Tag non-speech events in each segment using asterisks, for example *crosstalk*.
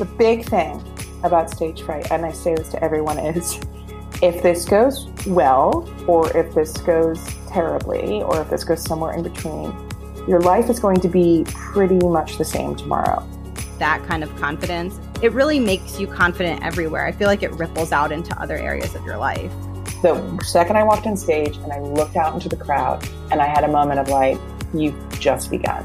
The big thing about stage fright, and I say this to everyone, is if this goes well, or if this goes terribly, or if this goes somewhere in between, your life is going to be pretty much the same tomorrow. That kind of confidence, it really makes you confident everywhere. I feel like it ripples out into other areas of your life. The second I walked on stage and I looked out into the crowd, and I had a moment of like, you've just begun.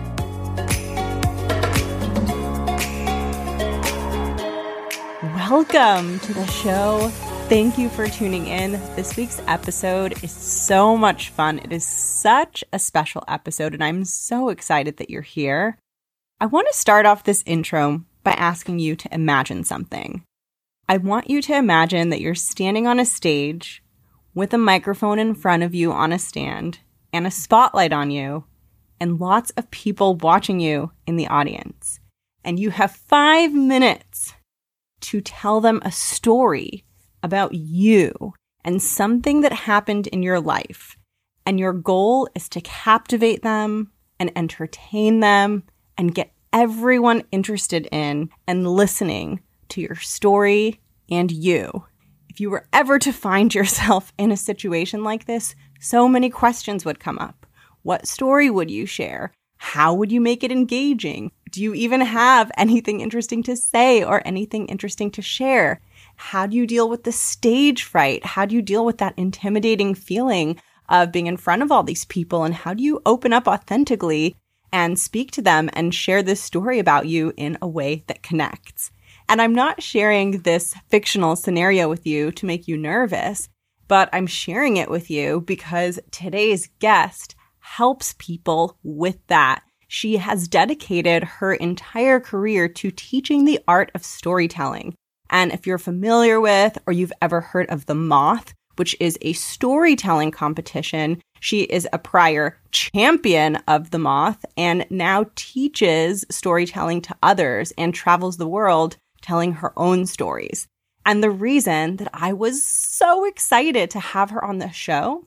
Welcome to the show. Thank you for tuning in. This week's episode is so much fun. It is such a special episode, and I'm so excited that you're here. I want to start off this intro by asking you to imagine something. I want you to imagine that you're standing on a stage with a microphone in front of you on a stand and a spotlight on you, and lots of people watching you in the audience. And you have five minutes to tell them a story about you and something that happened in your life. And your goal is to captivate them and entertain them and get everyone interested in and listening to your story and you. If you were ever to find *laughs* yourself in a situation like this, so many questions would come up. What story would you share? How would you make it engaging? Do you even have anything interesting to say or anything interesting to share? How do you deal with the stage fright? How do you deal with that intimidating feeling of being in front of all these people? And how do you open up authentically and speak to them and share this story about you in a way that connects? And I'm not sharing this fictional scenario with you to make you nervous, but I'm sharing it with you because today's guest helps people with that she has dedicated her entire career to teaching the art of storytelling. And if you're familiar with or you've ever heard of The Moth, which is a storytelling competition, she is a prior champion of The Moth and now teaches storytelling to others and travels the world telling her own stories. And the reason that I was so excited to have her on the show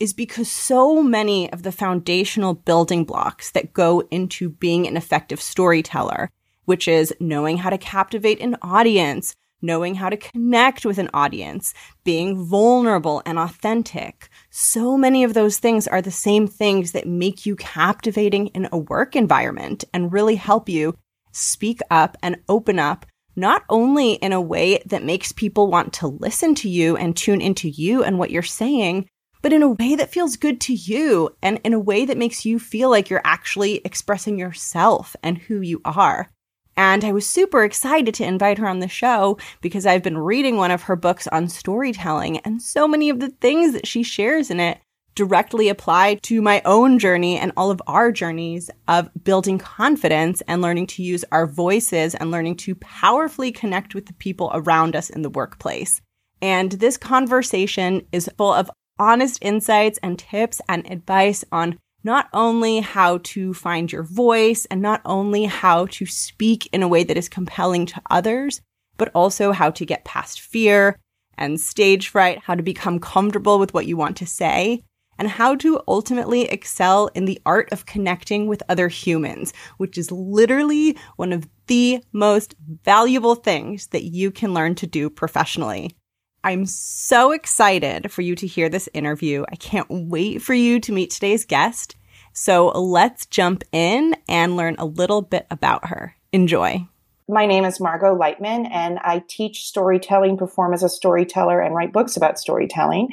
is because so many of the foundational building blocks that go into being an effective storyteller, which is knowing how to captivate an audience, knowing how to connect with an audience, being vulnerable and authentic. So many of those things are the same things that make you captivating in a work environment and really help you speak up and open up not only in a way that makes people want to listen to you and tune into you and what you're saying, but in a way that feels good to you and in a way that makes you feel like you're actually expressing yourself and who you are. And I was super excited to invite her on the show because I've been reading one of her books on storytelling, and so many of the things that she shares in it directly apply to my own journey and all of our journeys of building confidence and learning to use our voices and learning to powerfully connect with the people around us in the workplace. And this conversation is full of honest insights and tips and advice on not only how to find your voice and not only how to speak in a way that is compelling to others, but also how to get past fear and stage fright, how to become comfortable with what you want to say, and how to ultimately excel in the art of connecting with other humans, which is literally one of the most valuable things that you can learn to do professionally. I'm so excited for you to hear this interview. I can't wait for you to meet today's guest. So let's jump in and learn a little bit about her. Enjoy. My name is Margot Leitman, and I teach storytelling, perform as a storyteller, and write books about storytelling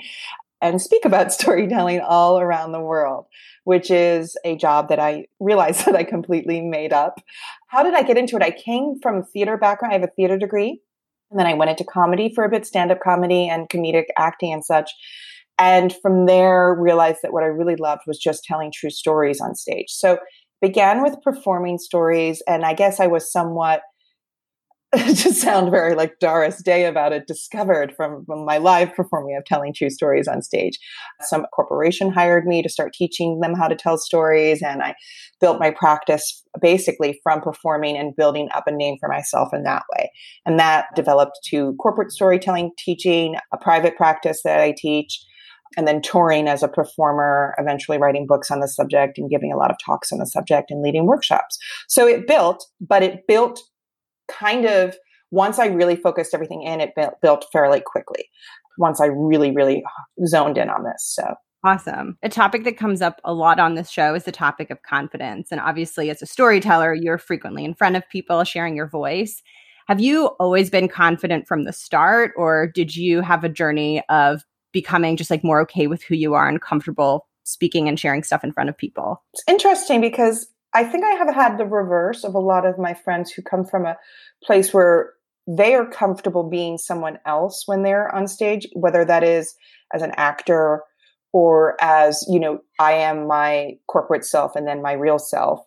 and speak about *laughs* storytelling all around the world, which is a job that I realized *laughs* that I completely made up. How did I get into it? I came from a theater background. I have a theater degree. And then I went into comedy for a bit, stand up comedy and comedic acting and such. And from there, realized that what I really loved was just telling true stories on stage. So began with performing stories. And I guess I was somewhat *laughs* to sound very like Doris Day about it, discovered from, from my live performing of telling true stories on stage. Some corporation hired me to start teaching them how to tell stories, and I built my practice basically from performing and building up a name for myself in that way. And that developed to corporate storytelling teaching, a private practice that I teach, and then touring as a performer, eventually writing books on the subject and giving a lot of talks on the subject and leading workshops. So it built, but it built kind of once I really focused everything in, it built, built fairly quickly. Once I really, really uh, zoned in on this. So Awesome. A topic that comes up a lot on this show is the topic of confidence. And obviously, as a storyteller, you're frequently in front of people sharing your voice. Have you always been confident from the start, or did you have a journey of becoming just like more okay with who you are and comfortable speaking and sharing stuff in front of people? It's interesting because I think I have had the reverse of a lot of my friends who come from a place where they are comfortable being someone else when they're on stage, whether that is as an actor or as, you know, I am my corporate self and then my real self.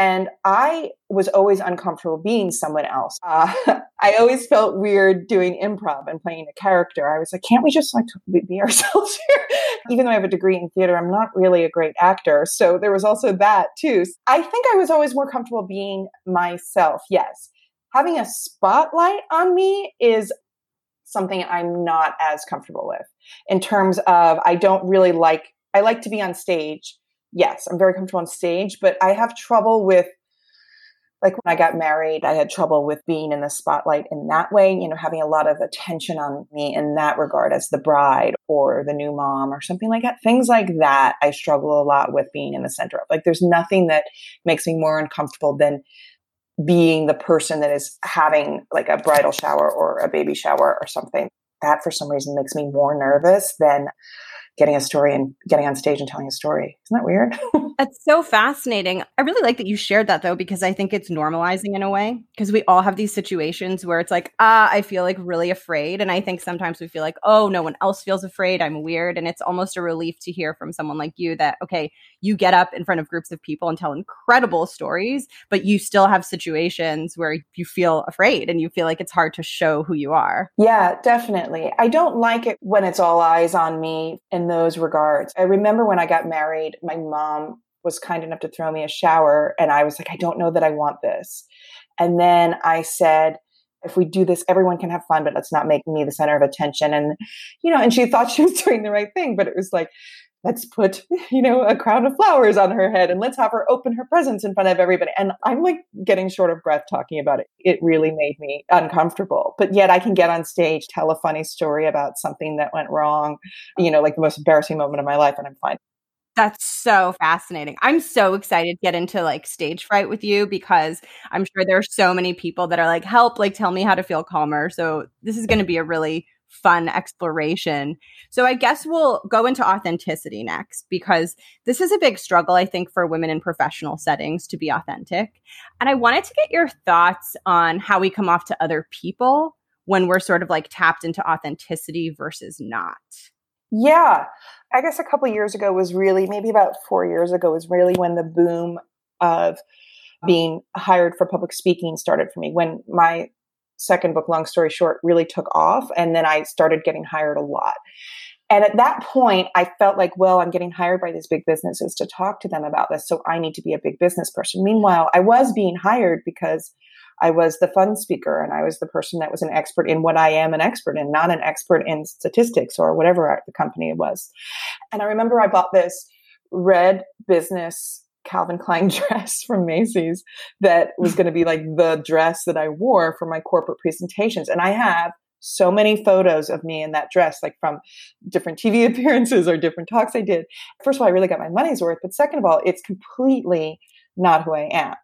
And I was always uncomfortable being someone else. Uh, *laughs* I always felt weird doing improv and playing a character. I was like, can't we just like be *laughs* ourselves here? Even though I have a degree in theater, I'm not really a great actor. So there was also that too. I think I was always more comfortable being myself. Yes. Having a spotlight on me is something I'm not as comfortable with in terms of I don't really like, I like to be on stage yes, I'm very comfortable on stage, but I have trouble with like when I got married, I had trouble with being in the spotlight in that way, you know, having a lot of attention on me in that regard as the bride or the new mom or something like that. Things like that, I struggle a lot with being in the center of. Like, there's nothing that makes me more uncomfortable than being the person that is having like a bridal shower or a baby shower or something. That for some reason makes me more nervous than getting a story and getting on stage and telling a story. Isn't that weird? *laughs* That's so fascinating. I really like that you shared that though, because I think it's normalizing in a way. Because we all have these situations where it's like, ah, I feel like really afraid. And I think sometimes we feel like, oh, no one else feels afraid. I'm weird. And it's almost a relief to hear from someone like you that, okay, you get up in front of groups of people and tell incredible stories, but you still have situations where you feel afraid and you feel like it's hard to show who you are. Yeah, definitely. I don't like it when it's all eyes on me in those regards. I remember when I got married, my mom was kind enough to throw me a shower and I was like, I don't know that I want this. And then I said, if we do this, everyone can have fun, but let's not make me the center of attention. And, you know, and she thought *laughs* she was doing the right thing, but it was like, let's put, *laughs* you know, a crown of flowers on her head and let's have her open her presents in front of everybody. And I'm like getting short of breath talking about it. It really made me uncomfortable. But yet I can get on stage, tell a funny story about something that went wrong, you know, like the most embarrassing moment of my life, and I'm fine. That's so fascinating. I'm so excited to get into like stage fright with you because I'm sure there are so many people that are like, help, like tell me how to feel calmer. So this is going to be a really fun exploration. So I guess we'll go into authenticity next because this is a big struggle, I think, for women in professional settings to be authentic. And I wanted to get your thoughts on how we come off to other people when we're sort of like tapped into authenticity versus not. Yeah. I guess a couple years ago was really, maybe about four years ago, was really when the boom of uh-huh. being hired for public speaking started for me. When my second book, Long Story Short, really took off. And then I started getting hired a lot. And at that point, I felt like, well, I'm getting hired by these big businesses to talk to them about this. So I need to be a big business person. Meanwhile, I was being hired because I was the fun speaker and I was the person that was an expert in what I am an expert in, not an expert in statistics or whatever the company was. And I remember I bought this red business Calvin Klein *laughs* dress from Macy's that was going to be like the dress that I wore for my corporate presentations. And I have so many photos of me in that dress, like from different TV *laughs* appearances or different talks I did. First of all, I really got my money's worth. But second of all, it's completely not who I am.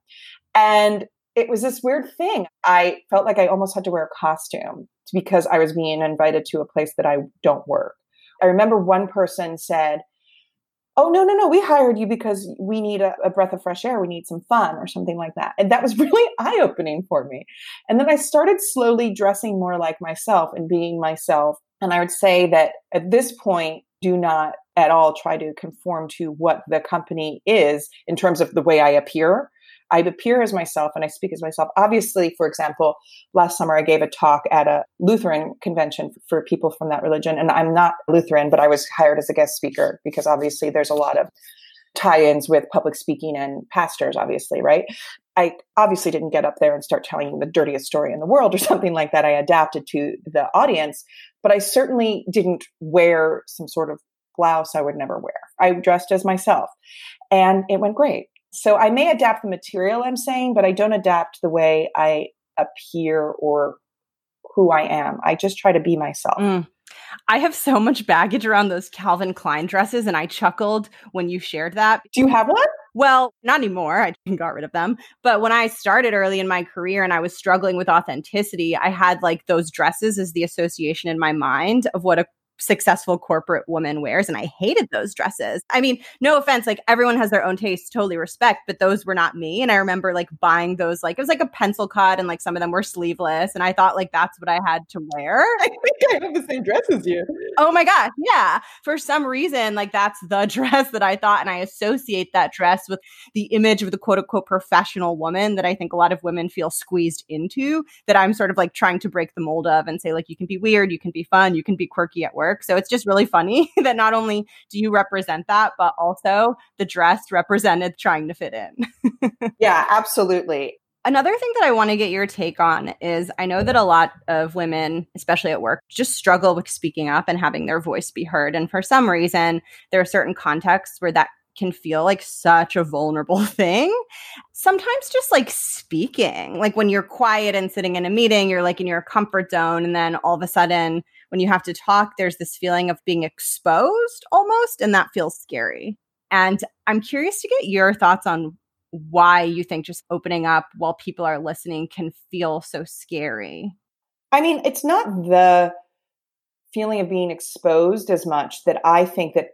And it was this weird thing. I felt like I almost had to wear a costume because I was being invited to a place that I don't work. I remember one person said, oh no no no we hired you because we need a, a, breath of fresh air. We need some fun or something like that. And that was *laughs* really eye-opening for me. And then i started slowly dressing more like myself and being myself. And i would say that at this point do not at all try to conform to what the company is in terms of the way i appear I appear as myself and I speak as myself. Obviously, for example, last summer I gave a talk at a Lutheran convention for people from that religion. And I'm not Lutheran, but I was hired as a guest speaker because obviously there's a lot of tie ins with public speaking and pastors, obviously, right? I obviously didn't get up there and start telling the dirtiest story in the world or *laughs* something like that. I adapted to the audience, but I certainly didn't wear some sort of blouse I would never wear. I dressed as myself and it went great. So I may adapt the material I'm saying, but I don't adapt the way I appear or who I am. I just try to be myself. Mm. I have so much baggage around those Calvin Klein dresses, and I chuckled when you shared that. Do you have one? Well, not anymore. I got rid of them. But when I started early in my career and I was struggling with authenticity, I had like those dresses as the association in my mind of what a successful corporate woman wears and I hated those dresses. I mean, no offense, like everyone has their own taste, totally respect, but those were not me and I remember like buying those like it was like a pencil cut and like some of them were sleeveless and I thought like that's what I had to wear. *laughs* I think I have the same dress as you. Oh my gosh. yeah. For some reason like that's the *laughs* dress that I thought and I associate that dress with the image of the quote unquote professional woman that I think a lot of women feel squeezed into that I'm sort of like trying to break the mold of and say like you can be weird, you can be fun, you can be quirky at work work. So it's just really funny *laughs* that not only do you represent that, but also the dress represented trying to fit in. *laughs* yeah, absolutely. Another thing that I want to get your take on is I know that a lot of women, especially at work, just struggle with speaking up and having their voice be heard. And for some reason, there are certain contexts where that can feel like such a vulnerable *laughs* thing. Sometimes just like speaking, like when you're quiet and sitting in a meeting, you're like in your comfort zone. And then all of a sudden, when you have to talk, there's this feeling of being exposed almost. And that feels scary. And I'm curious to get your thoughts on why you think just opening up while people are listening can feel so scary. I mean, it's not the feeling of being exposed as much that I think that,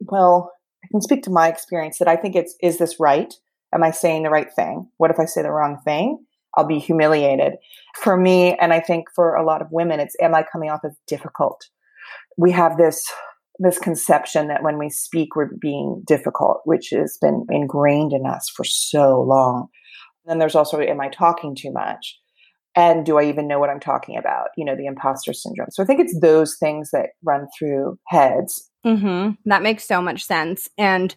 well, I can speak to my experience that I think it's is this right? Am I saying the right thing? What if I say the wrong thing? I'll be humiliated. For me, and I think for a lot of women, it's am I coming off as difficult? We have this misconception that when we speak, we're being difficult, which has been ingrained in us for so long. And then there's also, am I talking too much? And do I even know what I'm talking about? You know, the imposter syndrome. So I think it's those things that run through heads. Mm-hmm. That makes so much sense. And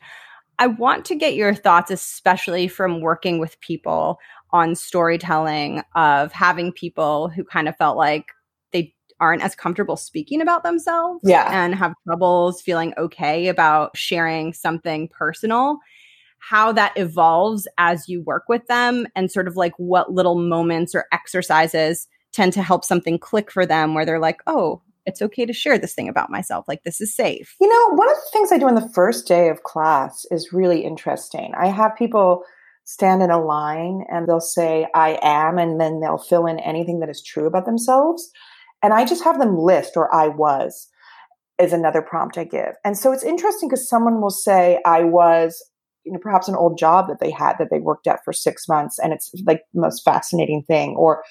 I want to get your thoughts, especially from working with people on storytelling, of having people who kind of felt like they aren't as comfortable speaking about themselves yeah. and have troubles feeling okay about sharing something personal how that evolves as you work with them and sort of like what little moments or exercises tend to help something click for them where they're like, oh, it's okay to share this thing about myself. Like, this is safe. You know, one of the things I do on the first day of class is really interesting. I have people stand in a line and they'll say, I am, and then they'll fill in anything that is true about themselves. And I just have them list, or I was, is another prompt I give. And so it's interesting because someone will say, I was you know, perhaps an old job that they had that they worked at for six months and it's like the most fascinating thing. Or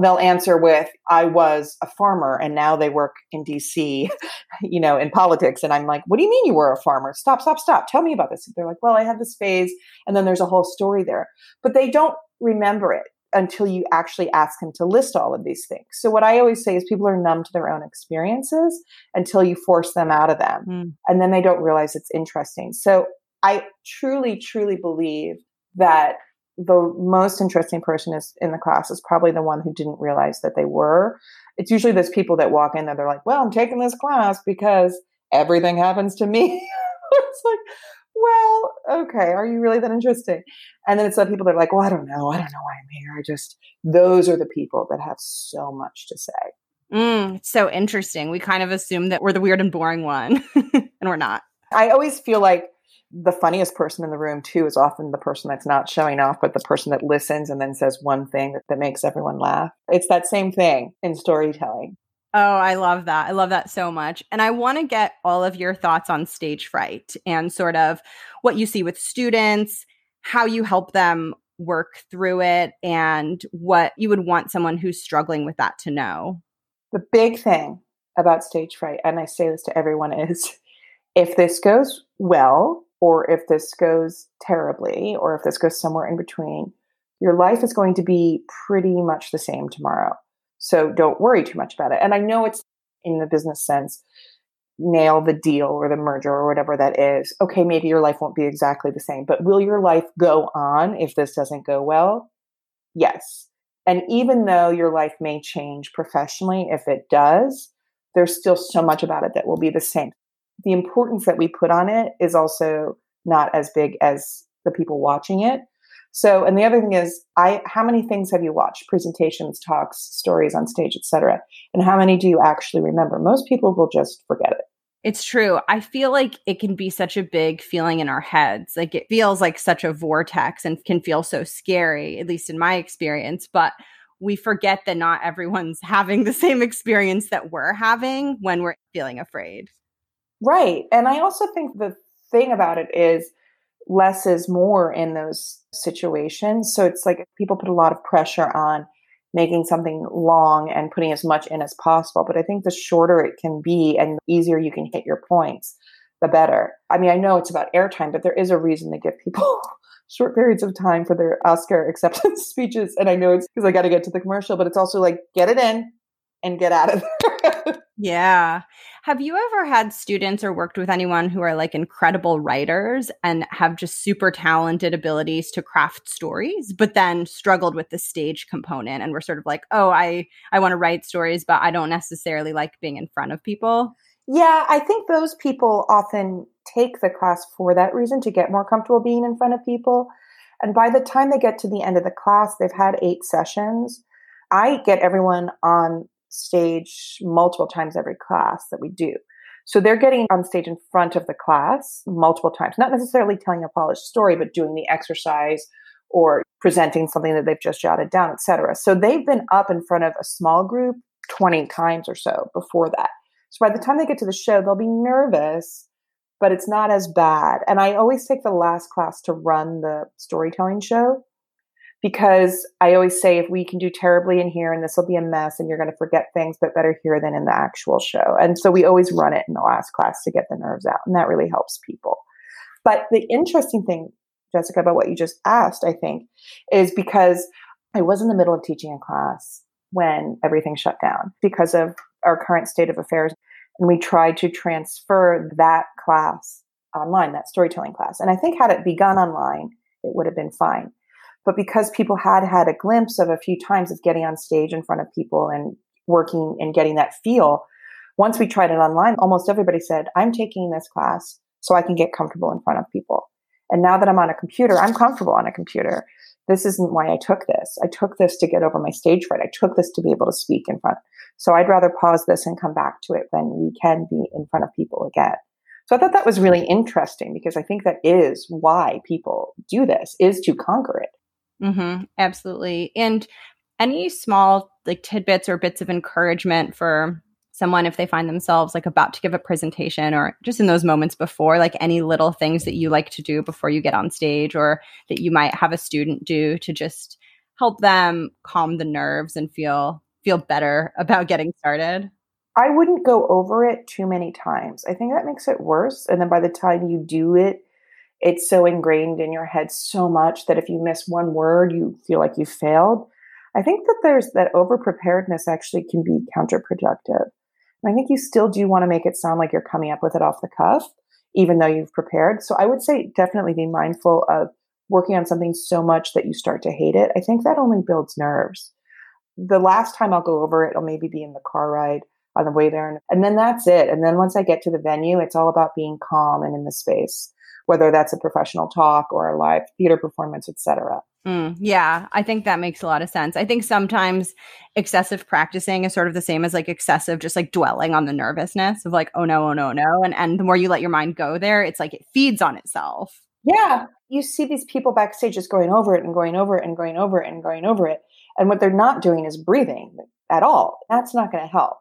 they'll answer with, I was a farmer and now they work in DC, *laughs* you know, in politics. And I'm like, what do you mean you were a farmer? Stop, stop, stop. Tell me about this. They're like, well, I had this phase and then there's a whole story there. But they don't remember it until you actually ask them to list all of these things. So what I always say is people are numb to their own experiences until you force them out of them. Mm. And then they don't realize it's interesting. So I truly, truly believe that the most interesting person is in the class is probably the one who didn't realize that they were. It's usually those people that walk in there, they're like, well, I'm taking this class because everything happens to me. *laughs* it's like, well, okay, are you really that interesting? And then it's the people that are like, well, I don't know. I don't know why I'm here. I just, those are the people that have so much to say. Mm, it's so interesting. We kind of assume that we're the weird and boring one, *laughs* and we're not. I always feel like the funniest person in the room too is often the person that's not showing off, but the person that listens and then says one thing that, that makes everyone laugh. It's that same thing in storytelling. Oh, I love that. I love that so much. And I want to get all of your thoughts on stage fright and sort of what you see with students, how you help them work through it, and what you would want someone who's struggling with that to know. The big thing about stage fright, and I say this to everyone, is if this goes well, or if this goes terribly, or if this goes somewhere in between, your life is going to be pretty much the same tomorrow. So don't worry too much about it. And I know it's in the business sense, nail the deal or the merger or whatever that is. Okay, maybe your life won't be exactly the same, but will your life go on if this doesn't go well? Yes. And even though your life may change professionally, if it does, there's still so much about it that will be the same. The importance that we put on it is also not as big as the people watching it. So, and the other thing is, I how many things have you watched? Presentations, talks, stories on stage, etc. And how many do you actually remember? Most people will just forget it. It's true. I feel like it can be such a big feeling in our heads. Like it feels like such a vortex and can feel so scary, at least in my experience. But we forget that not everyone's *laughs* having the same experience that we're having when we're feeling afraid. Right. And I also think the thing about it is less is more in those situations. So it's like people put a lot of pressure on making something long and putting as much in as possible. But I think the shorter it can be and the easier you can hit your points, the better. I mean, I know it's about airtime, but there is a reason to give people *laughs* short periods of time for their Oscar acceptance *laughs* speeches. And I know it's because I got to get to the commercial, but it's also like get it in and get out of there. *laughs* yeah. Have you ever had students or worked with anyone who are like incredible writers and have just super talented abilities to craft stories, but then struggled with the stage component and we're sort of like, oh, I I want to write stories, but I don't necessarily like being in front of people? Yeah, I think those people often take the class for that reason to get more comfortable being in front of people. And by the time they get to the end of the class, they've had eight sessions. I get everyone on stage multiple times every class that we do. So they're getting on stage in front of the class multiple times, not necessarily telling a polished story, but doing the exercise or presenting something that they've just jotted down, etc. So they've been up in front of a small group 20 times or so before that. So by the time they get to the show, they'll be nervous, but it's not as bad. And I always take the last class to run the storytelling show because I always say if we can do terribly in here and this will be a mess and you're going to forget things, but better here than in the actual show. And so we always run it in the last class to get the nerves out. And that really helps people. But the interesting thing, Jessica, about what you just asked, I think, is because I was in the middle of teaching a class when everything shut down because of our current state of affairs. And we tried to transfer that class online, that storytelling class. And I think had it begun online, it would have been fine but because people had had a glimpse of a few times of getting on stage in front of people and working and getting that feel, once we tried it online, almost everybody said, I'm taking this class so I can get comfortable in front of people. And now that I'm on a computer, I'm comfortable on a computer. This isn't why I took this. I took this to get over my stage fright. I took this to be able to speak in front. So I'd rather pause this and come back to it when we can be in front of people again. So I thought that was really interesting because I think that is why people do this is to conquer it. Mm-hmm, absolutely. And any small like tidbits or bits of encouragement for someone if they find themselves like about to give a presentation or just in those moments before like any little things that you like to do before you get on stage or that you might have a student do to just help them calm the nerves and feel feel better about getting started i wouldn't go over it too many times i think that makes it worse and then by the time you do it it's so ingrained in your head so much that if you miss one word, you feel like you failed. I think that there's that over preparedness actually can be counterproductive. And I think you still do want to make it sound like you're coming up with it off the cuff, even though you've prepared. So I would say definitely be mindful of working on something so much that you start to hate it. I think that only builds nerves. The last time I'll go over it, it'll maybe be in the car ride on the way there. And then that's it. And then once I get to the venue, it's all about being calm and in the space whether that's a professional talk or a live theater performance, etc. Mm, yeah, I think that makes a lot of sense. I think sometimes excessive practicing is sort of the same as like excessive, just like dwelling on the nervousness of like, oh no, oh no, no. And and the more you let your mind go there, it's like it feeds on itself. Yeah. You see these people backstage just going over it and going over it and going over it and going over it. And what they're not doing is breathing at all. That's not going to help.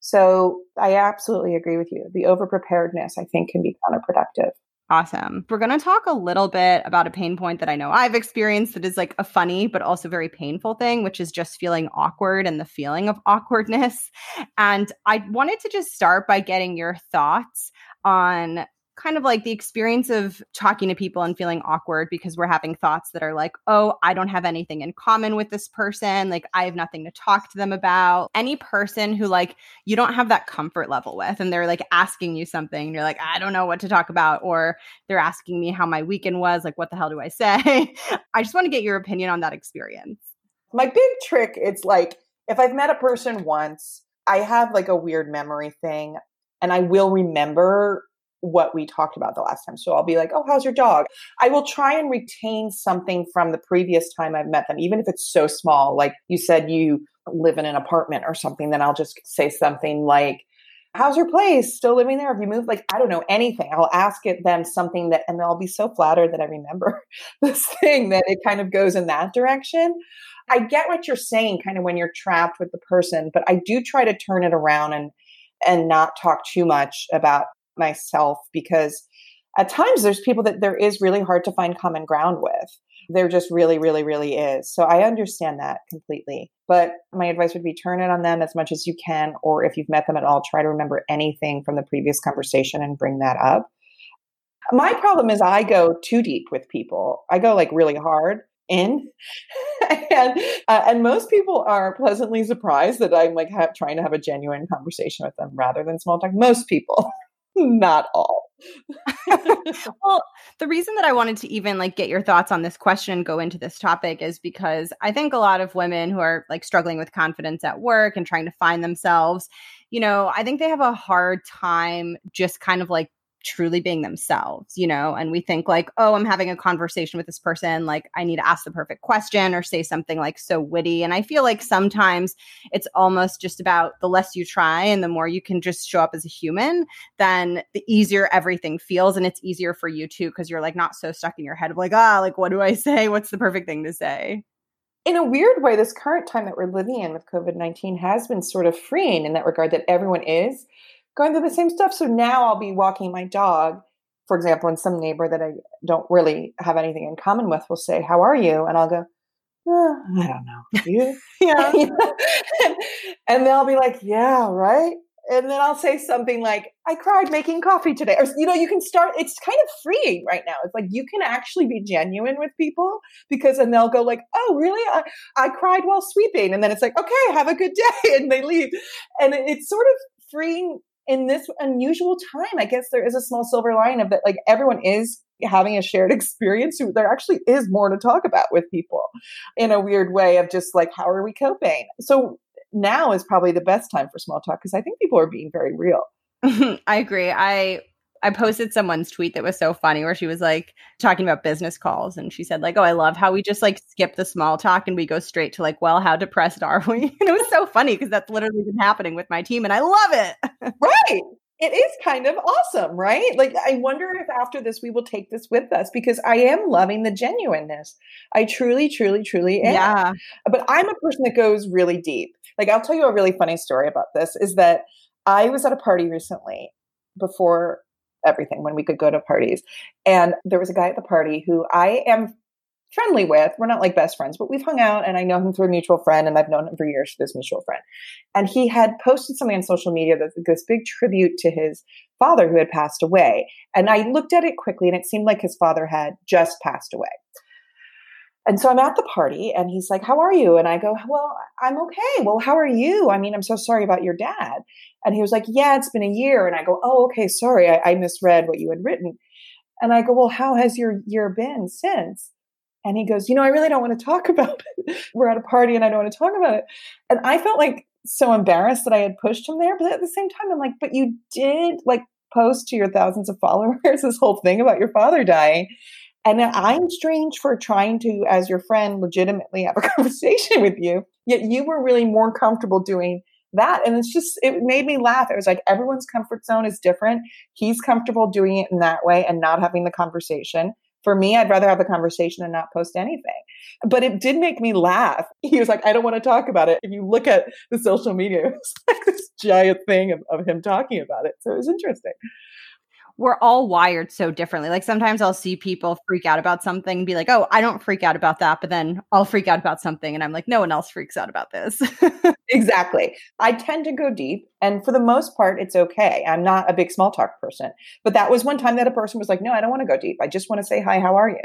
So I absolutely agree with you. The over preparedness, I think, can be counterproductive. Awesome. We're going to talk a little bit about a pain point that I know I've experienced that is like a funny but also very painful thing, which is just feeling awkward and the feeling of awkwardness. And I wanted to just start by getting your thoughts on kind of like the experience of talking to people and feeling awkward because we're having thoughts that are like, oh, I don't have anything in common with this person. Like, I have nothing to talk to them about. Any person who, like, you don't have that comfort level with, and they're like asking you something, you're like, I don't know what to talk about. Or they're asking me how my weekend was. Like, what the hell do I say? *laughs* I just want to get your opinion on that experience. My big trick, it's like, if I've met a person once, I have like a weird memory thing and I will remember what we talked about the last time. So I'll be like, oh, how's your dog? I will try and retain something from the previous time I've met them, even if it's so small. Like you said, you live in an apartment or something, then I'll just say something like, how's your place? Still living there? Have you moved? Like, I don't know, anything. I'll ask it them something that, and they'll be so flattered that I remember *laughs* this thing that it kind of goes in that direction. I get what you're saying kind of when you're trapped with the person, but I do try to turn it around and and not talk too much about myself because at times there's people that there is really hard to find common ground with. There just really, really, really is. So I understand that completely. But my advice would be turn it on them as much as you can, or if you've met them at all, try to remember anything from the previous conversation and bring that up. My problem is I go too deep with people. I go like really hard in *laughs* and uh, and most people are pleasantly surprised that i'm like have, trying to have a genuine conversation with them rather than small talk most people not all. *laughs* Well the reason that i wanted to even like get your thoughts on this question and go into this topic is because i think a lot of women who are like struggling with confidence at work and trying to find themselves you know i think they have a hard time just kind of like truly being themselves, you know, and we think like, oh, I'm having a conversation with this person, like I need to ask the perfect question or say something like so witty. And I feel like sometimes it's almost just about the less you try and the more you can just show up as a human, then the easier everything feels. And it's easier for you too, because you're like not so stuck in your head of like, ah, like what do I say? What's the perfect thing to say? in a weird way, this current time that we're living in with COVID 19 has been sort of freeing in that regard that everyone is going through the same stuff. So now I'll be walking my dog, for example, and some neighbor that I don't really have anything in common with will say, How are you? And I'll go, oh, I don't know. *laughs* You? *laughs* yeah. *laughs* and they'll be like, Yeah, right. And then I'll say something like, I cried making coffee today. Or, you know, you can start, it's kind of freeing right now. It's like you can actually be genuine with people because, and they'll go like, oh, really? I, I cried while sweeping. And then it's like, okay, have a good day. And they leave. And it's sort of freeing in this unusual time, I guess there is a small silver line of that, like everyone is having a shared *laughs* experience. So there actually is more to talk about with people in a weird way of just like, how are we coping? So now is probably the best time for small talk because I think people are being very real. *laughs* I agree. I I posted someone's tweet that was so funny where she was like talking about business calls and she said like, "Oh, I love how we just like skip the small talk and we go straight to like, well, how depressed are we?" *laughs* And it was so funny because that's literally been happening with my team and I love it. *laughs* right. It is kind of awesome, right? Like I wonder if after this we will take this with us because I am loving the genuineness. I truly truly truly am. Yeah. But I'm a person that goes really deep. Like I'll tell you a really funny story about this is that I was at a party recently before everything when we could go to parties. And there was a guy at the party who I am friendly with. We're not like best friends, but we've hung out and I know him through a mutual friend and I've known him for years through this mutual friend. And he had posted something on social media that's this big tribute to his father who had passed away. And I looked at it quickly and it seemed like his father had just passed away. And so I'm at the party and he's like, How are you? And I go, Well, I'm okay. Well, how are you? I mean, I'm so sorry about your dad. And he was like, Yeah, it's been a year. And I go, Oh, okay, sorry. I, I misread what you had written. And I go, Well, how has your year been since? And he goes, You know, I really don't want to talk *laughs* about it. We're at a party and I don't want to talk about it. And I felt like so embarrassed that I had pushed him there. But at the same time, I'm like, But you did like post to your thousands of followers *laughs* this whole thing about your father dying. And I'm strange for trying to, as your friend, legitimately have a *laughs* conversation with you. Yet you were really more comfortable doing that. And it's just, it made me laugh. It was like everyone's comfort zone is different. He's comfortable doing it in that way and not having the conversation. For me, I'd rather have the conversation and not post anything. But it did make me laugh. *laughs* He was like, I don't want to talk about it. If you look at the social media, *laughs* it's like this giant thing of, of him talking about it. So it was interesting. We're all wired so differently. Like sometimes I'll see people freak out about something and be like, oh, I don't freak out about that. But then I'll freak out about something and I'm like, no one else freaks out about this. *laughs* exactly. I tend to go deep. And for the most part, it's okay. I'm not a big small talk person. But that was one time that a person was like, no, I don't want to go deep. I just want to say, hi, how are you?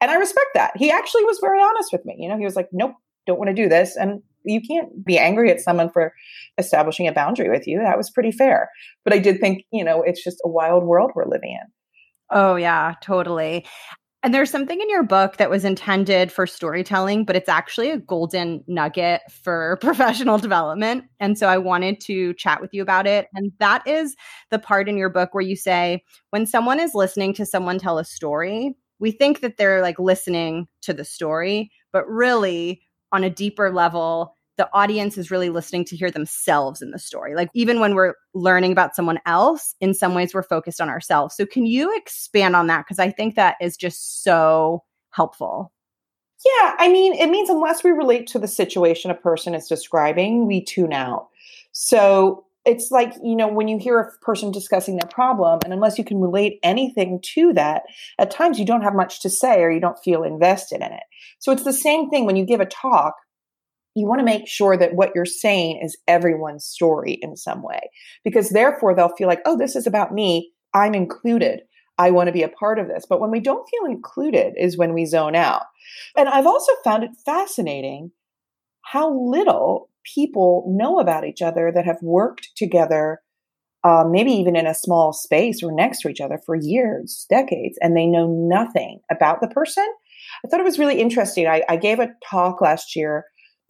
And I respect that. He actually was very honest with me. You know, he was like, nope, don't want to do this. And you can't be angry at someone for establishing a boundary with you. That was pretty fair. But I did think, you know, it's just a wild world we're living in. Oh, yeah, totally. And there's something in your book that was intended for storytelling, but it's actually a golden nugget for *laughs* professional development. And so I wanted to chat with you about it. And that is the part in your book where you say, when someone is listening to someone tell a story, we think that they're like listening to the story, but really on a deeper level, the audience is really listening to hear themselves in the story. Like even when we're learning about someone else, in some ways we're focused on ourselves. So can you expand on that because I think that is just so helpful. Yeah, I mean, it means unless we relate to the situation a person is describing, we tune out. So it's like, you know, when you hear a person discussing their problem, and unless you can relate anything to that, at times you don't have much to say or you don't feel invested in it. So it's the same thing when you give a talk you want to make sure that what you're saying is everyone's story in some way, because therefore they'll feel like, oh, this is about me. I'm included. I want to be a part of this. But when we don't feel included is when we zone out. And I've also found it fascinating how little people know about each other that have worked together, uh, maybe even in a small space or next to each other for years, decades, and they know nothing about the person. I thought it was really interesting. I, I gave a talk last year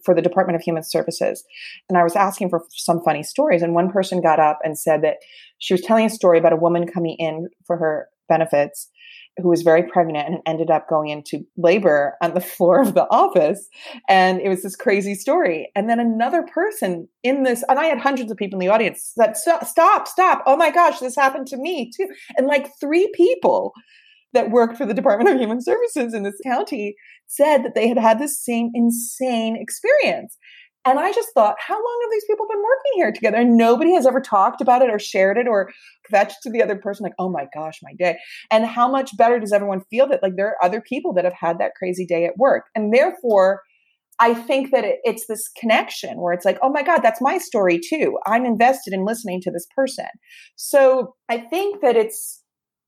for the Department of Human Services. And I was asking for some funny stories. And one person got up and said that she was telling a story about a woman coming in for her benefits who was very pregnant and ended up going into labor on the *laughs* floor of the office. And it was this crazy story. And then another person in this, and I had hundreds of people in the audience that stop, stop. Oh my gosh, this happened to me too. And like three people that worked for the Department of Human Services in this county said that they had had this same insane experience. And I just thought, how long have these people been working here together? And nobody has ever talked about it or shared it or fetched to the other person, like, oh my gosh, my day. And how much better does everyone feel that, like, there are other people that have had that crazy day at work? And therefore, I think that it, it's this connection where it's like, oh my God, that's my story too. I'm invested in listening to this person. So I think that it's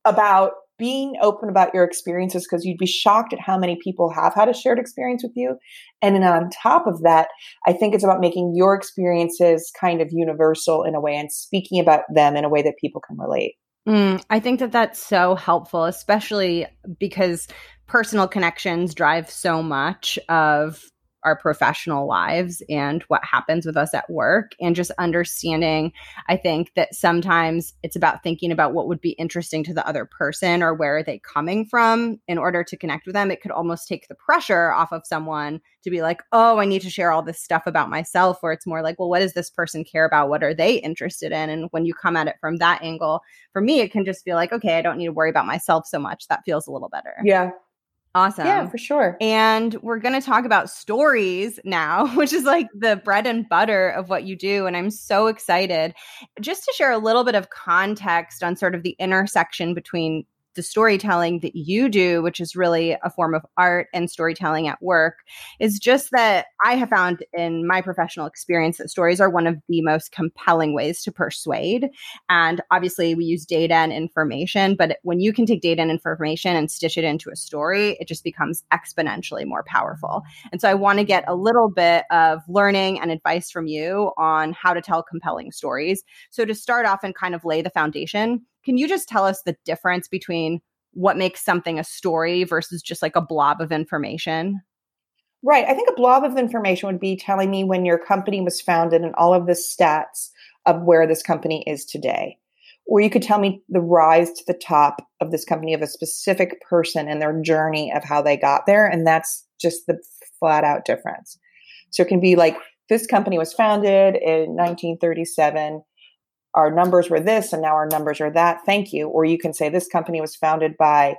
about being open about your experiences because you'd be shocked at how many people have had a shared experience with you. And then on top of that, I think it's about making your experiences kind of universal in a way and speaking about them in a way that people can relate. Mm, I think that that's so helpful, especially because personal connections drive so much of our professional lives and what happens with us at work and just understanding i think that sometimes it's about thinking about what would be interesting to the other person or where are they coming from. In order to connect with them it could almost take the pressure off of someone to be like oh i need to share all this stuff about myself where it's more like well what does this person care about? What are they interested in? And when you come at it from that angle for me it can just feel like okay i don't need to worry about myself so much. That feels a little better. Yeah Awesome. Yeah, for sure. And we're going to talk about stories now, *laughs* which is like the bread and butter of what you do. And I'm so excited just to share a little bit of context on sort of the intersection between the storytelling that you do, which is really a form of art and storytelling at work, is just that I have found in my professional experience that stories are one of the most compelling ways to persuade. And obviously, we use data and information, but when you can take data and information and stitch it into a story, it just becomes exponentially more powerful. And so, I want to get a little bit of learning and advice from you on how to tell compelling stories. So, to start off and kind of lay the foundation, can you just tell us the difference between what makes something a story versus just like a blob of information? Right. I think a blob of information would be telling me when your company was founded and all of the stats of where this company is today. Or you could tell me the rise to the top of this company of a specific person and their journey of how they got there. And that's just the flat out difference. So it can be like this company was founded in 1937 our numbers were this and now our numbers are that. Thank you. Or you can say this company was founded by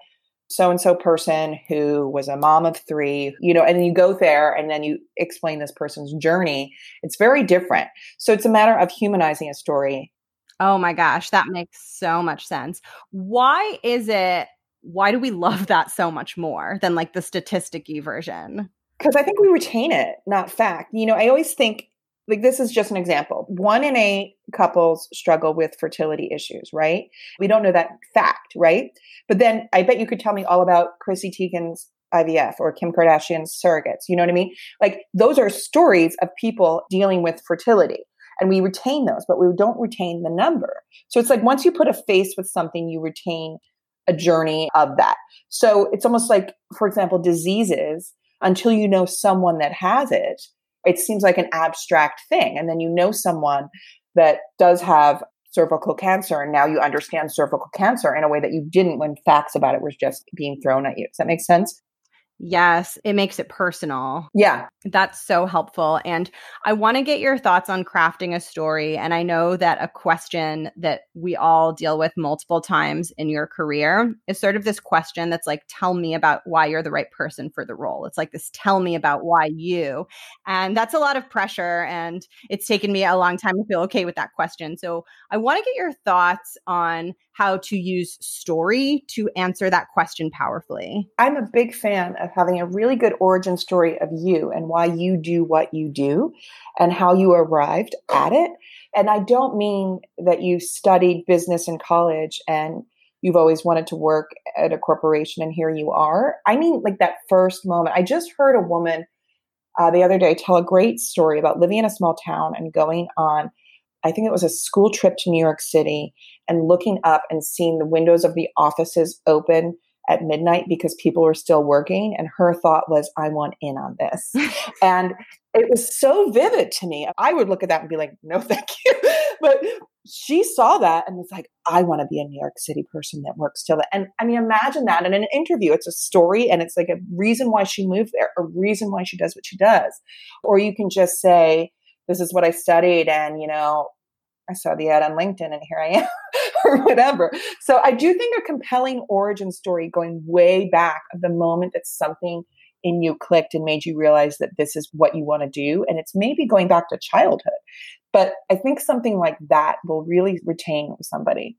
so and so person who was a mom of three, you know, and then you go there and then you explain this person's journey. It's very different. So it's a matter of humanizing a story. Oh my gosh, that makes so much sense. Why is it why do we love that so much more than like the statisticy version? Because I think we retain it, not fact. You know, I always think like this is just an example. One in eight couples struggle with fertility issues, right? We don't know that fact, right? But then I bet you could tell me all about Chrissy Teigen's IVF or Kim Kardashian's surrogates. You know what I mean? Like those are stories of people dealing with fertility. And we retain those, but we don't retain the number. So it's like once you put a face with something, you retain a journey of that. So it's almost like, for example, diseases, until you know someone that has it, it seems like an abstract thing. And then you know someone that does have cervical cancer and now you understand cervical cancer in a way that you didn't when facts about it was just being thrown at you. Does that make sense? Yes, it makes it personal. Yeah. That's so helpful. And I want to get your thoughts on crafting a story. And I know that a question that we all deal with multiple times in your career is sort of this question that's like, tell me about why you're the right person for the role. It's like this, tell me about why you. And that's a lot of pressure. And it's taken me a long time to feel okay with that question. So I want to get your thoughts on how to use story to answer that question powerfully. I'm a big fan of having a really good origin story of you and why you do what you do and how you arrived at it. And I don't mean that you studied business in college and you've always wanted to work at a corporation and here you are. I mean, like that first moment. I just heard a woman uh, the other day tell a great story about living in a small town and going on I think it was a school trip to New York City and looking up and seeing the windows of the offices open at midnight because people were still working. And her thought was, I want in on this. *laughs* and it was so vivid to me. I would look at that and be like, no, *laughs* thank you. but she saw that and was like, I want to be a New York City person that works till that. And I mean, imagine that in an interview. It's a story and it's like a reason why she moved there, a reason why she does what she does. Or you can just say, this is what I studied and, you know, I saw the ad on LinkedIn and here I am *laughs* or whatever. So I do think a compelling origin story going way back of the moment that something in you clicked and made you realize that this is what you want to do. And it's maybe going back to childhood. But I think something like that will really retain somebody.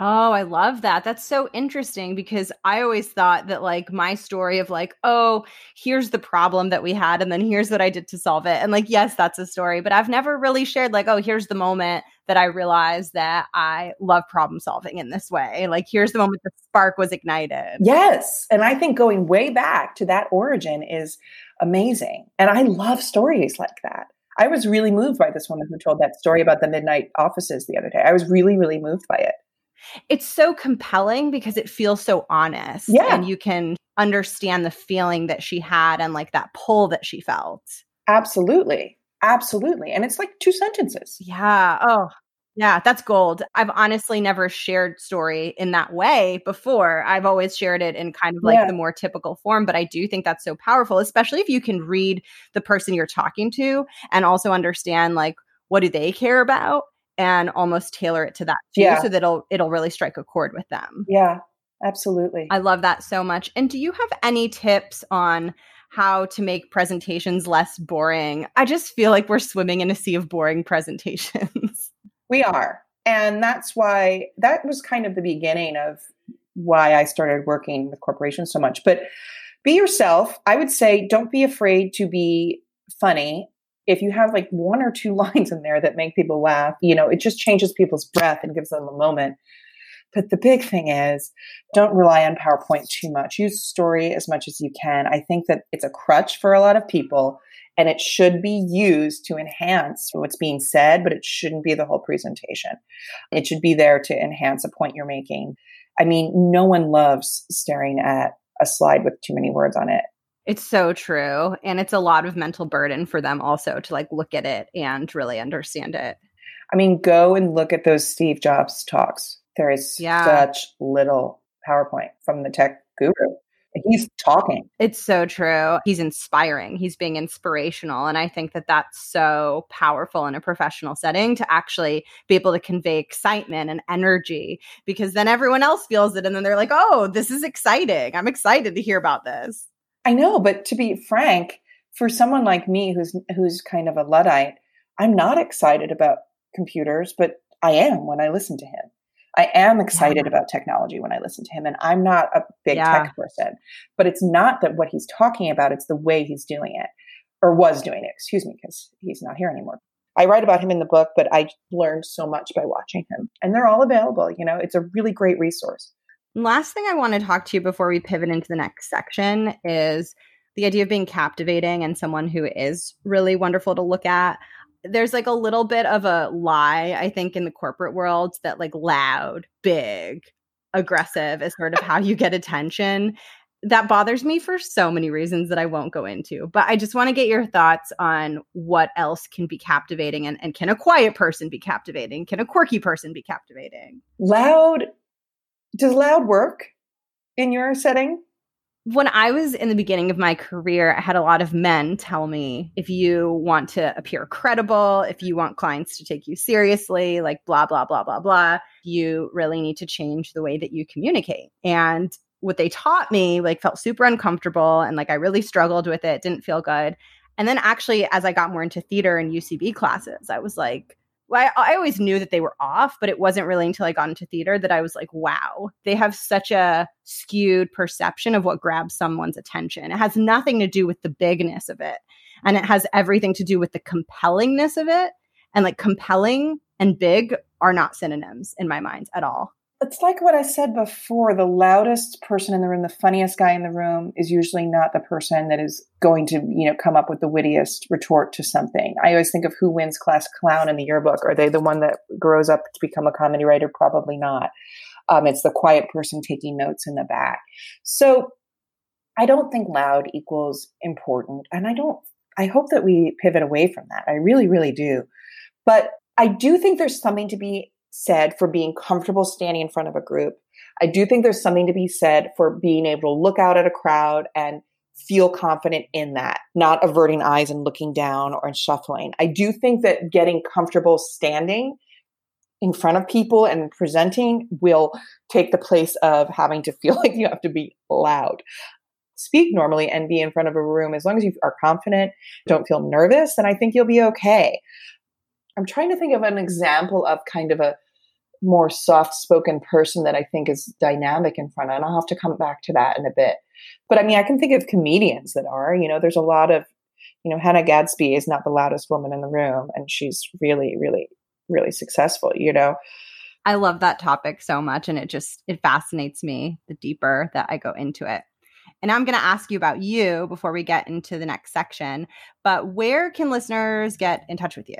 Oh, I love that. That's so interesting because I always thought that like my story of like, oh, here's the problem that we had and then here's what I did to solve it. And like, yes, that's a story, but I've never really shared like, oh, here's the moment that I realized that I love problem solving in this way. Like, here's the moment the spark was ignited. Yes. And I think going way back to that origin is amazing. And I love stories like that. I was really moved by this woman who told that story about the midnight offices the other day. I was really, really moved by it it's so compelling because it feels so honest. Yeah. And you can understand the feeling that she had and like that pull that she felt. Absolutely. Absolutely. And it's like two sentences. Yeah. Oh, yeah, that's gold. I've honestly never shared story in that way before. I've always shared it in kind of like yeah. the more typical form, but I do think that's so powerful, especially if you can read the person you're talking to and also understand like what do they care about and almost tailor it to that too, yeah. so that it'll it'll really strike a chord with them. Yeah, absolutely. I love that so much. And do you have any tips on how to make presentations less boring? I just feel like we're swimming in a sea of boring presentations. *laughs* we are. And that's why that was kind of the beginning of why I started working with corporations so much. But be yourself. I would say don't be afraid to be funny if you have like one or two *laughs* lines in there that make people laugh, you know, it just changes people's breath and gives them a moment. But the big thing is don't rely on PowerPoint too much. Use story as much as you can. I think that it's a crutch for a lot of people and it should be used to enhance what's being said, but it shouldn't be the whole presentation. It should be there to enhance a point you're making. I mean, no one loves staring at a slide with too many words on it. It's so true. And it's a lot of mental burden for them also to like look at it and really understand it. I mean, go and look at those Steve Jobs talks. There is yeah. such little PowerPoint from the tech guru. He's talking. It's so true. He's inspiring. He's being inspirational. And I think that that's so powerful in a professional setting to actually be able to convey excitement and energy because then everyone else feels it. And then they're like, oh, this is exciting. I'm excited to hear about this. I know, but to be frank, for someone like me who's who's kind of a luddite, I'm not excited about computers, but I am when I listen to him. I am excited yeah. about technology when I listen to him, and I'm not a big yeah. tech person. But it's not that what he's talking about; it's the way he's doing it, or was doing it. Excuse me, because he's not here anymore. I write about him in the book, but I learned so much by watching him, and they're all available. You know, it's a really great resource. Last thing I want to talk to you before we pivot into the next section is the idea of being captivating and someone who is really wonderful to look at there's like a little bit of a lie, I think, in the corporate world that like loud, big, aggressive is sort of how you get attention. That bothers me for so many reasons that I won't go into. But I just want to get your thoughts on what else can be captivating and, and can a quiet person be captivating? Can a quirky person be captivating? Loud. Does loud work in your setting? when I was in the beginning of my career, I had a lot of men tell me if you want to appear credible, if you want clients to take you seriously, like blah, blah, blah, blah, blah, you really need to change the way that you communicate. And what they taught me like felt super uncomfortable and like I really struggled with it, didn't feel good. And then actually, as I got more into theater and UCB classes, I was like, I, I always knew that they were off, but it wasn't really until I got into theater that I was like, wow, they have such a skewed perception of what grabs someone's attention. It has nothing to do with the bigness of it, and it has everything to do with the compellingness of it. And like compelling and big are not synonyms in my mind at all it's like what I said before the loudest person in the room, the funniest guy in the room is usually not the person that is going to, you know, come up with the wittiest retort to something. I always think of who wins class clown in the yearbook. Are they the one that grows up to become a comedy writer? Probably not. Um, it's the quiet person taking notes in the back. So I don't think loud equals important. And I don't, I hope that we pivot away from that. I really, really do. But I do think there's something to be said for being comfortable standing in front of a group. I do think there's something to be said for being able to look out at a crowd and feel confident in that, not averting eyes and looking down or shuffling. I do think that getting comfortable standing in front of people and presenting will take the place of having to feel *laughs* like you have to be loud. Speak normally and be in front of a room as long as you are confident, don't feel nervous, and I think you'll be okay. I'm trying to think of an example of kind of a more soft spoken person that I think is dynamic in front. And I'll have to come back to that in a bit. But I mean, I can think of comedians that are, you know, there's a lot of, you know, Hannah Gadsby is not the loudest woman in the room and she's really, really, really successful, you know. I love that topic so much and it just it fascinates me the deeper that I go into it. And I'm going to ask you about you before we get into the next section. But where can listeners get in touch with you?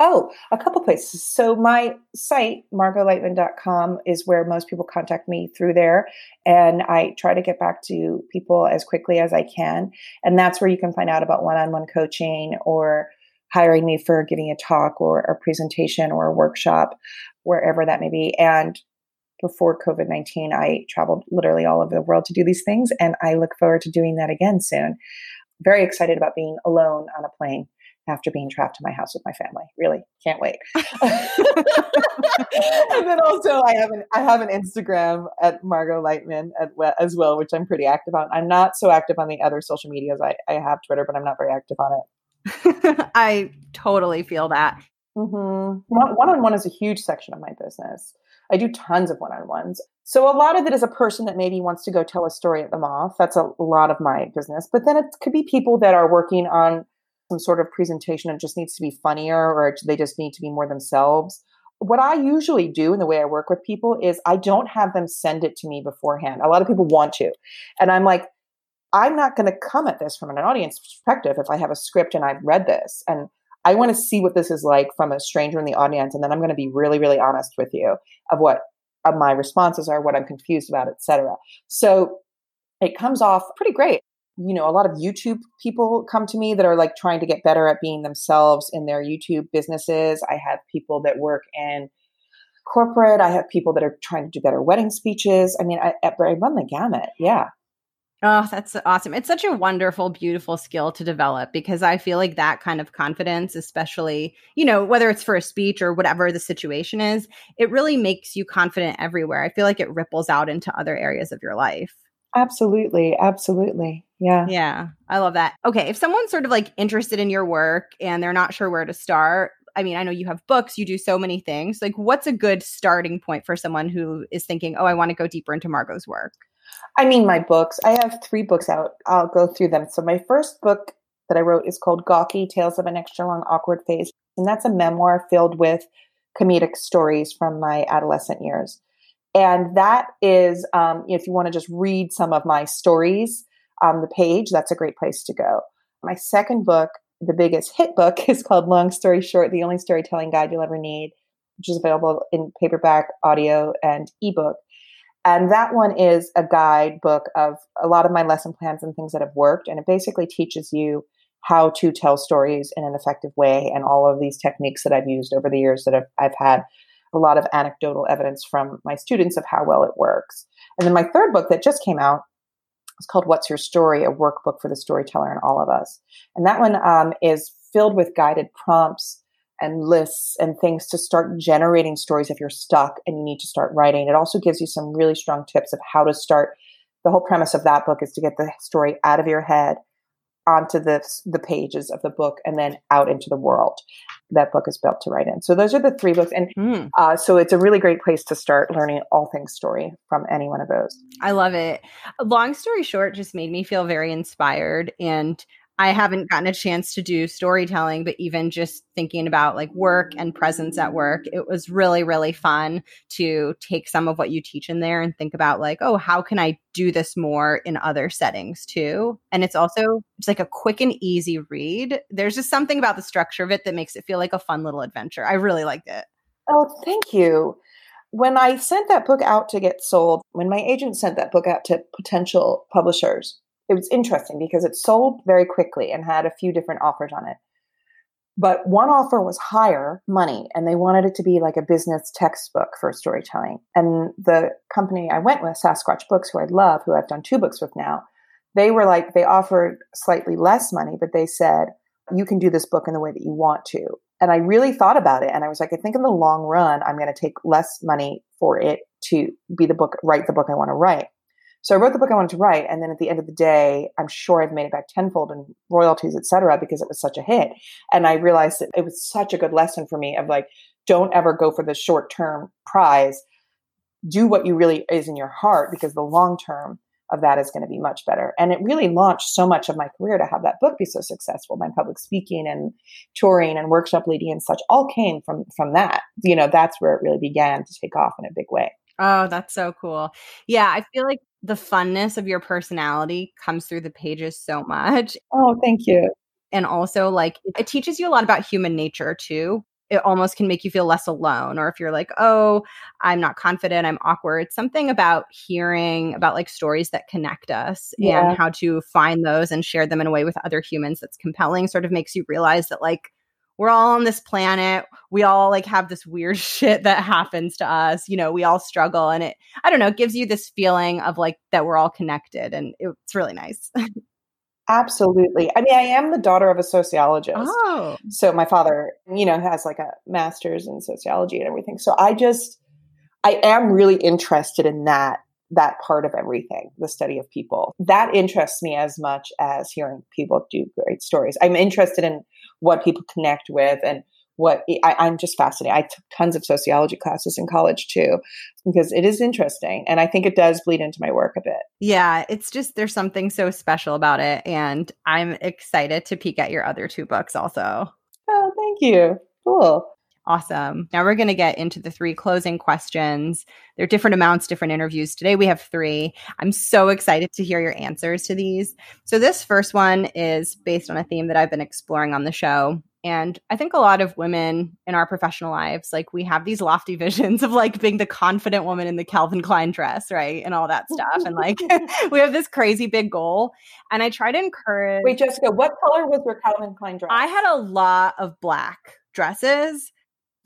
Oh, a couple places. So my site, margotleitman.com, is where most people contact me through there. And I try to get back to people as quickly as I can. And that's where you can find out about one-on-one coaching or hiring me for giving a talk or a presentation or a workshop, wherever that may be. And before COVID 19, I traveled literally all over the world to do these things. And I look forward to doing that again soon. Very excited about being alone on a plane after being trapped in my house with my family. Really can't wait. *laughs* *laughs* and then also I have an I have an Instagram at Margot Leitman at, as well, which I'm pretty active on. I'm not so active on the other social medias. I, I have Twitter, but I'm not very active on it. *laughs* I totally feel that. Mm-hmm. One on one is a huge section of my business. I do tons of one on ones. So a lot of it is a person that maybe wants to go tell a story at the Moth. That's a lot of my business. But then it could be people that are working on some sort of presentation and just needs to be funnier or they just need to be more themselves. What I usually do in the way I work with people is I don't have them send it to me beforehand. A lot of people want to. And I'm like, I'm not going to come at this from an audience perspective if I have a script and I've read this. And I want to see what this is like from a stranger in the audience. And then I'm going to be really, really honest with you of what of my responses are, what I'm confused about, etc. So it comes off pretty great you know, a lot of YouTube people come to me that are like trying to get better at being themselves in their YouTube businesses. I have people that work in corporate. I have people that are trying to do better wedding speeches. I mean, I, I run the gamut. Yeah. Oh, that's awesome. It's such a wonderful, beautiful skill to develop because I feel like that kind of confidence, especially, you know, whether it's for a speech or whatever the situation is, it really makes you confident everywhere. I feel like it ripples out into other areas of your life. Absolutely. Absolutely. Yeah. Yeah. I love that. Okay. If someone's sort of like interested in your work and they're not sure where to start, I mean, I know you have books, you do so many things. Like, what's a good starting point for someone who is thinking, oh, I want to go deeper into Margot's work? I mean, my books. I have three books out. I'll go through them. So, my first book that I wrote is called Gawky Tales of an Extra Long Awkward Phase. And that's a memoir filled with comedic stories from my adolescent years. And that is, um, if you want to just read some of my stories on the page, that's a great place to go. My second book, the biggest hit book, *laughs* is called Long Story Short The Only Storytelling Guide You'll Ever Need, which is available in paperback, audio, and ebook. And that one is a guidebook of a lot of my lesson plans and things that have worked. And it basically teaches you how to tell stories in an effective way and all of these techniques that I've used over the years that I've, I've had a lot of anecdotal evidence from my students of how well it works. And then my third book that just came out is called What's Your Story? A workbook for the storyteller and all of us. And that one um, is filled with guided prompts and lists and things to start generating stories if you're stuck and you need to start writing. It also gives you some really strong tips of how to start. The whole premise of that book is to get the story out of your head onto the, the pages of the book and then out into the world that book is built to write in. So those are the three books. And mm. uh, so it's a really great place to start learning all things story from any one of those. I love it. Long story short, just made me feel very inspired. And I haven't gotten a chance to do storytelling, but even just thinking about like work and presence at work, it was really, really fun to take some of what you teach in there and think about like, oh, how can I do this more in other settings too? And it's also it's like a quick and easy read. There's just something about the structure of it that makes it feel like a fun little adventure. I really liked it. Oh, thank you. When I sent that book out to get sold, when my agent sent that book out to potential publishers, it was interesting because it sold very quickly and had a few different offers on it. But one offer was higher money and they wanted it to be like a business textbook for storytelling. And the company I went with, Sasquatch Books, who I love, who I've done two books with now, they were like, they offered slightly less money, but they said, you can do this book in the way that you want to. And I really thought about it and I was like, I think in the long run, I'm going to take less money for it to be the book, write the book I want to write. So I wrote the book I wanted to write, and then at the end of the day, I'm sure I've made it back tenfold in royalties, et cetera, because it was such a hit. And I realized that it was such a good lesson for me of like, don't ever go for the short term prize. Do what you really is in your heart, because the long term of that is going to be much better. And it really launched so much of my career to have that book be so successful. My public speaking and touring and workshop leading and such all came from from that. You know, that's where it really began to take off in a big way. Oh, that's so cool. Yeah, I feel like the funness of your personality comes through the pages so much. Oh, thank you. And also, like, it teaches you a lot about human nature too. It almost can make you feel less alone. Or if you're like, oh, I'm not confident, I'm awkward, something about hearing about like stories that connect us yeah. and how to find those and share them in a way with other humans that's compelling sort of makes you realize that, like, we're all on this planet. We all like have this weird *laughs* shit that happens to us. You know, we all struggle and it, I don't know—it gives you this feeling of like that we're all connected and it's really nice. *laughs* Absolutely. I mean, I am the daughter of a sociologist. Oh. So my father, you know, has like a master's in sociology and everything. So I just, I am really interested in that that part of everything, the study of people. That interests me as much as hearing people do great stories. I'm interested in what people connect with and what I, am just fascinated. I took tons of sociology classes in college too, because it is interesting. And I think it does bleed into my work a bit. Yeah, it's just there's something so special about it. And I'm excited to peek at your other two books also. Oh, thank you. Cool. Awesome. Now we're going to get into the three closing questions. There are different amounts, different interviews. Today we have three. I'm so excited to hear your answers to these. So, this first one is based on a theme that I've been exploring on the show. And I think a lot of women in our professional lives, like we have these lofty *laughs* visions of like being the confident woman in the Calvin Klein dress, right? And all that stuff. And like *laughs* *laughs* we have this crazy big goal. And I try to encourage. Wait, Jessica, what color was your Calvin Klein dress? I had a lot of black dresses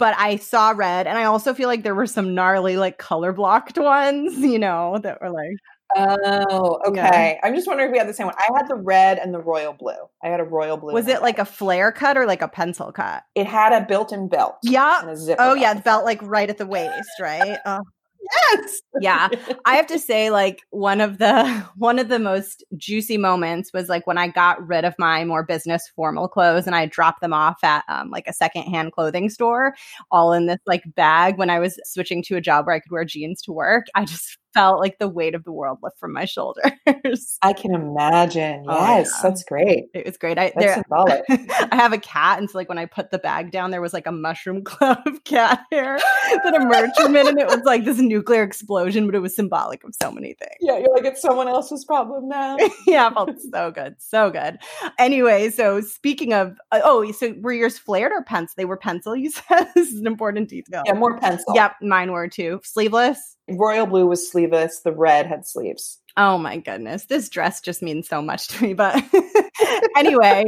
but I saw red, and I also feel like there were some gnarly, like color blocked *laughs* ones, you know, that were like. Oh, okay. Yeah. I'm just wondering if we had the same one. I had the red and the royal blue. I had a royal blue. Was it like a flare cut or like a pencil cut? It had a built-in belt. Oh, yeah. oh, yeah, belt like right at the waist, right? Oh. Yes. Yeah. I have to say like one of the *laughs* one of the most juicy moments was like when I got rid of my more business formal clothes and I dropped them off at um, like a secondhand clothing store all in this like bag when I was switching to a job where I could wear jeans to work. I just felt like the weight of the world lift from my shoulders. *laughs* I can imagine. Oh, yes, oh, yeah. that's great. It was great. I, there, *laughs* I have a cat, and so like when I put the bag down, there was like a mushroom *laughs* cloud of cat hair that emerged from it, and it was like this nuclear explosion, but it was symbolic of so many things. Yeah, you're like it's someone else's problem now. yeah, felt so good, so good. Anyway, so speaking of, uh, oh, so were yours flared or pencil? They were pencil. You said this is an important detail. Yeah, more pencil. Yep, mine were too. Sleeveless. Royal blue was sleeveless. The red had sleeves. Oh my goodness. This dress just means so much to me. But *laughs* anyway,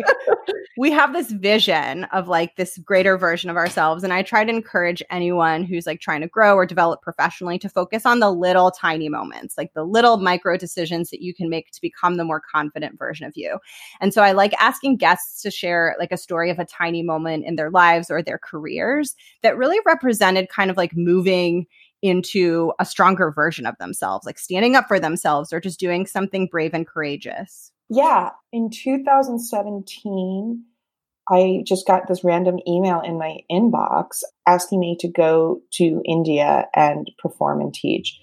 we have this vision of like this greater version of ourselves. And I try to encourage anyone who's like trying to grow or develop professionally to focus on the little tiny moments, like the little micro decisions that you can make to become the more confident version of you. And so I like asking guests to share like a story of a tiny moment in their lives or their careers that really represented kind of like moving into a stronger version of themselves, like standing up for themselves or just doing something brave and courageous? Yeah. In 2017, I just got this random email in my inbox asking me to go to India and perform and teach.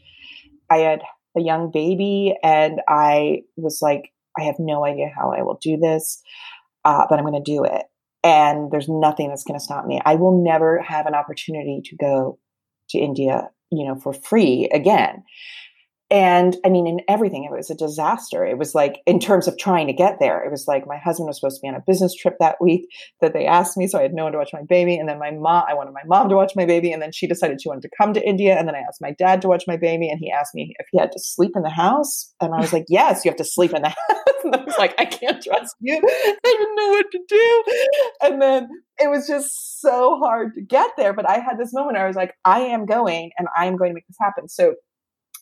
I had a young baby and I was like, I have no idea how I will do this, uh, but I'm going to do it. And there's nothing that's going to stop me. I will never have an opportunity to go to India you know, for free again. And I mean, in everything, it was a disaster. It was like, in terms of trying to get there, it was like my husband was supposed to be on a business trip that week that they asked me. So I had no one to watch my baby. And then my mom, I wanted my mom to watch my baby. And then she decided she wanted to come to India. And then I asked my dad to watch my baby. And he asked me if he had to sleep in the house. And I was like, yes, you have to sleep in the *laughs* house. And I was like, I can't trust you. I didn't know what to do. And then it was just so hard to get there. But I had this moment where I was like, I am going and I am going to make this happen. So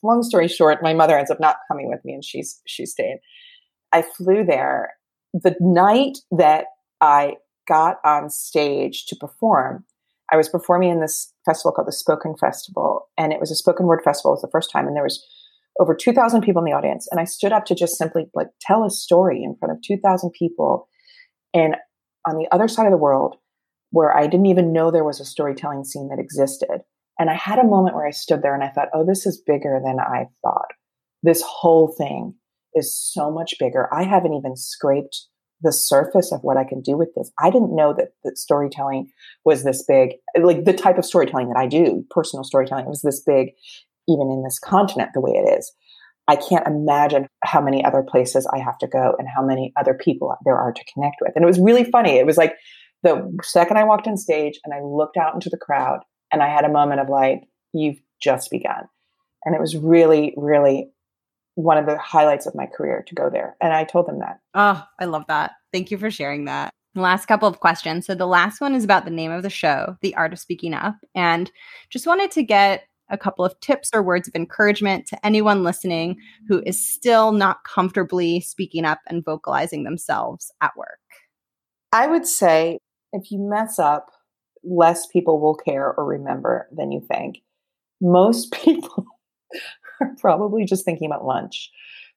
long story short, my mother ends up not coming with me and she's she stayed. I flew there. The night that I got on stage to perform, I was performing in this festival called the Spoken Festival, and it was a spoken word festival. It was the first time, and there was over 2,000 people in the audience. And I stood up to just simply like tell a story in front of 2,000 people. And on the other side of the world, where I didn't even know there was a storytelling scene that existed, and I had a moment where I stood there and I thought, oh, this is bigger than I thought. This whole thing is so much bigger. I haven't even scraped the surface of what I can do with this. I didn't know that, that storytelling was this big, like the type of storytelling that I do, personal storytelling was this big, even in this continent, the way it is. I can't imagine how many other places I have to go and how many other people there are to connect with. And it was really funny. It was like the second I walked on stage and I looked out into the crowd and I had a moment of like, you've just begun. And it was really, really one of the highlights of my career to go there. And I told them that. Oh, I love that. Thank you for sharing that. Last couple of questions. So the last one is about the name of the show, The Art of Speaking Up. And just wanted to get a couple of tips or words of encouragement to anyone listening who is still not comfortably speaking up and vocalizing themselves at work. I would say if you mess up, less people will care or remember than you think. Most *laughs* people are probably just thinking about lunch.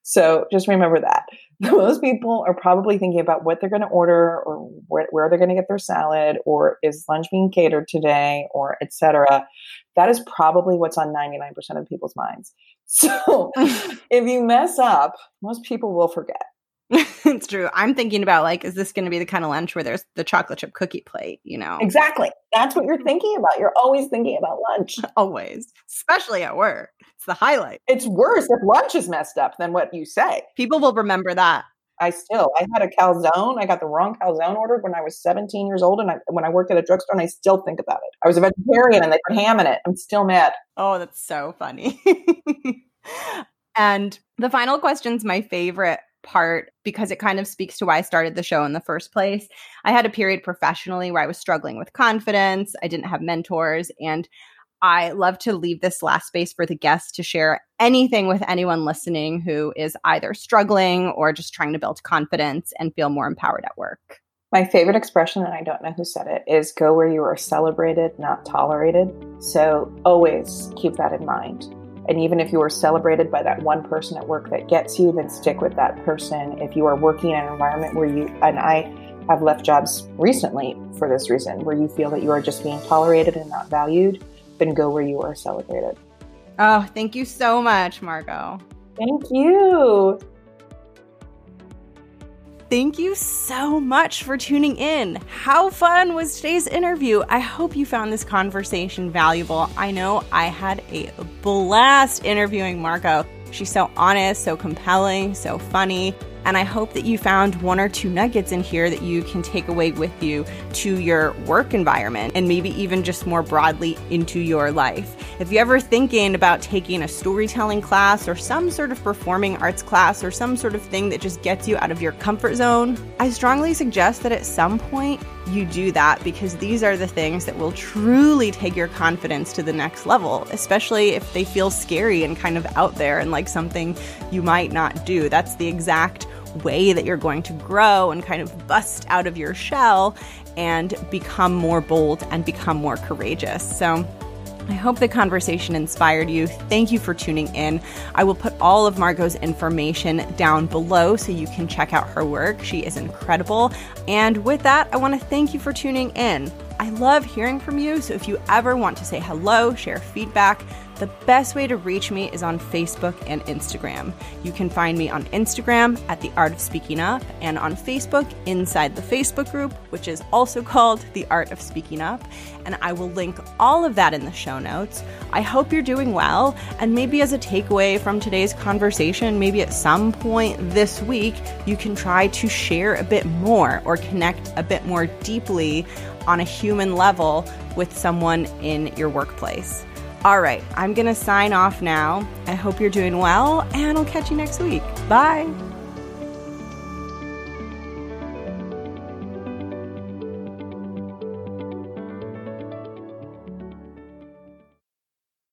So just remember that. *laughs* Most people are probably thinking about what they're going to order or where, where they're going to get their salad or is lunch being catered today or etc. That is probably what's on 99% of people's minds. *laughs* So if you mess up, most people will forget. *laughs* it's true. I'm thinking about like, is this going to be the kind of lunch where there's the chocolate chip cookie plate? You know, exactly. That's what you're mm. thinking about. You're always thinking about lunch. *laughs* always, especially at work. It's the highlight. It's worse if lunch is messed up than what you say. People will remember that. I still, I had a calzone. I got the wrong calzone ordered when I was 17 years old, and I, when I worked at a drugstore, and I still think about it. I was a vegetarian, and they put ham in it. I'm still mad. Oh, that's so funny. *laughs* and the final question's my favorite part because it kind of speaks to why I started the show in the first place. I had a period professionally where I was struggling with confidence, I didn't have mentors, and I love to leave this last space for the guests to share anything with anyone listening who is either struggling or just trying to build confidence and feel more empowered at work. My favorite expression, and I don't know who said it, is go where you are celebrated, not tolerated. So always keep that in mind And even if you are celebrated by that one person at work that gets you, then stick with that person. If you are working in an environment where you, and I have left jobs recently for this reason, where you feel that you are just being tolerated and not valued, then go where you are celebrated. Oh, thank you so much, Margot. Thank you. Thank you so much for tuning in. How fun was today's interview? I hope you found this conversation valuable. I know I had a blast interviewing Margot. She's so honest, so compelling, so funny. And I hope that you found one or two nuggets in here that you can take away with you to your work environment and maybe even just more broadly into your life. If you're ever thinking about taking a storytelling class or some sort of performing arts class or some sort of thing that just gets you out of your comfort zone, I strongly suggest that at some point you do that because these are the things that will truly take your confidence to the next level, especially if they feel scary and kind of out there and like something you might not do. That's the exact way that you're going to grow and kind of bust out of your shell and become more bold and become more courageous. So, I hope the conversation inspired you. Thank you for tuning in. I will put all of Margot's information down below so you can check out her work. She is incredible. And with that, I want to thank you for tuning in. I love hearing from you, so if you ever want to say hello, share feedback, the best way to reach me is on Facebook and Instagram. You can find me on Instagram at The Art of Speaking Up and on Facebook inside the Facebook group, which is also called The Art of Speaking Up. And I will link all of that in the show notes. I hope you're doing well. And maybe as a takeaway from today's conversation, maybe at some point this week, you can try to share a bit more or connect a bit more deeply on a human level with someone in your workplace. All right, I'm going to sign off now. I hope you're doing well, and I'll catch you next week. Bye.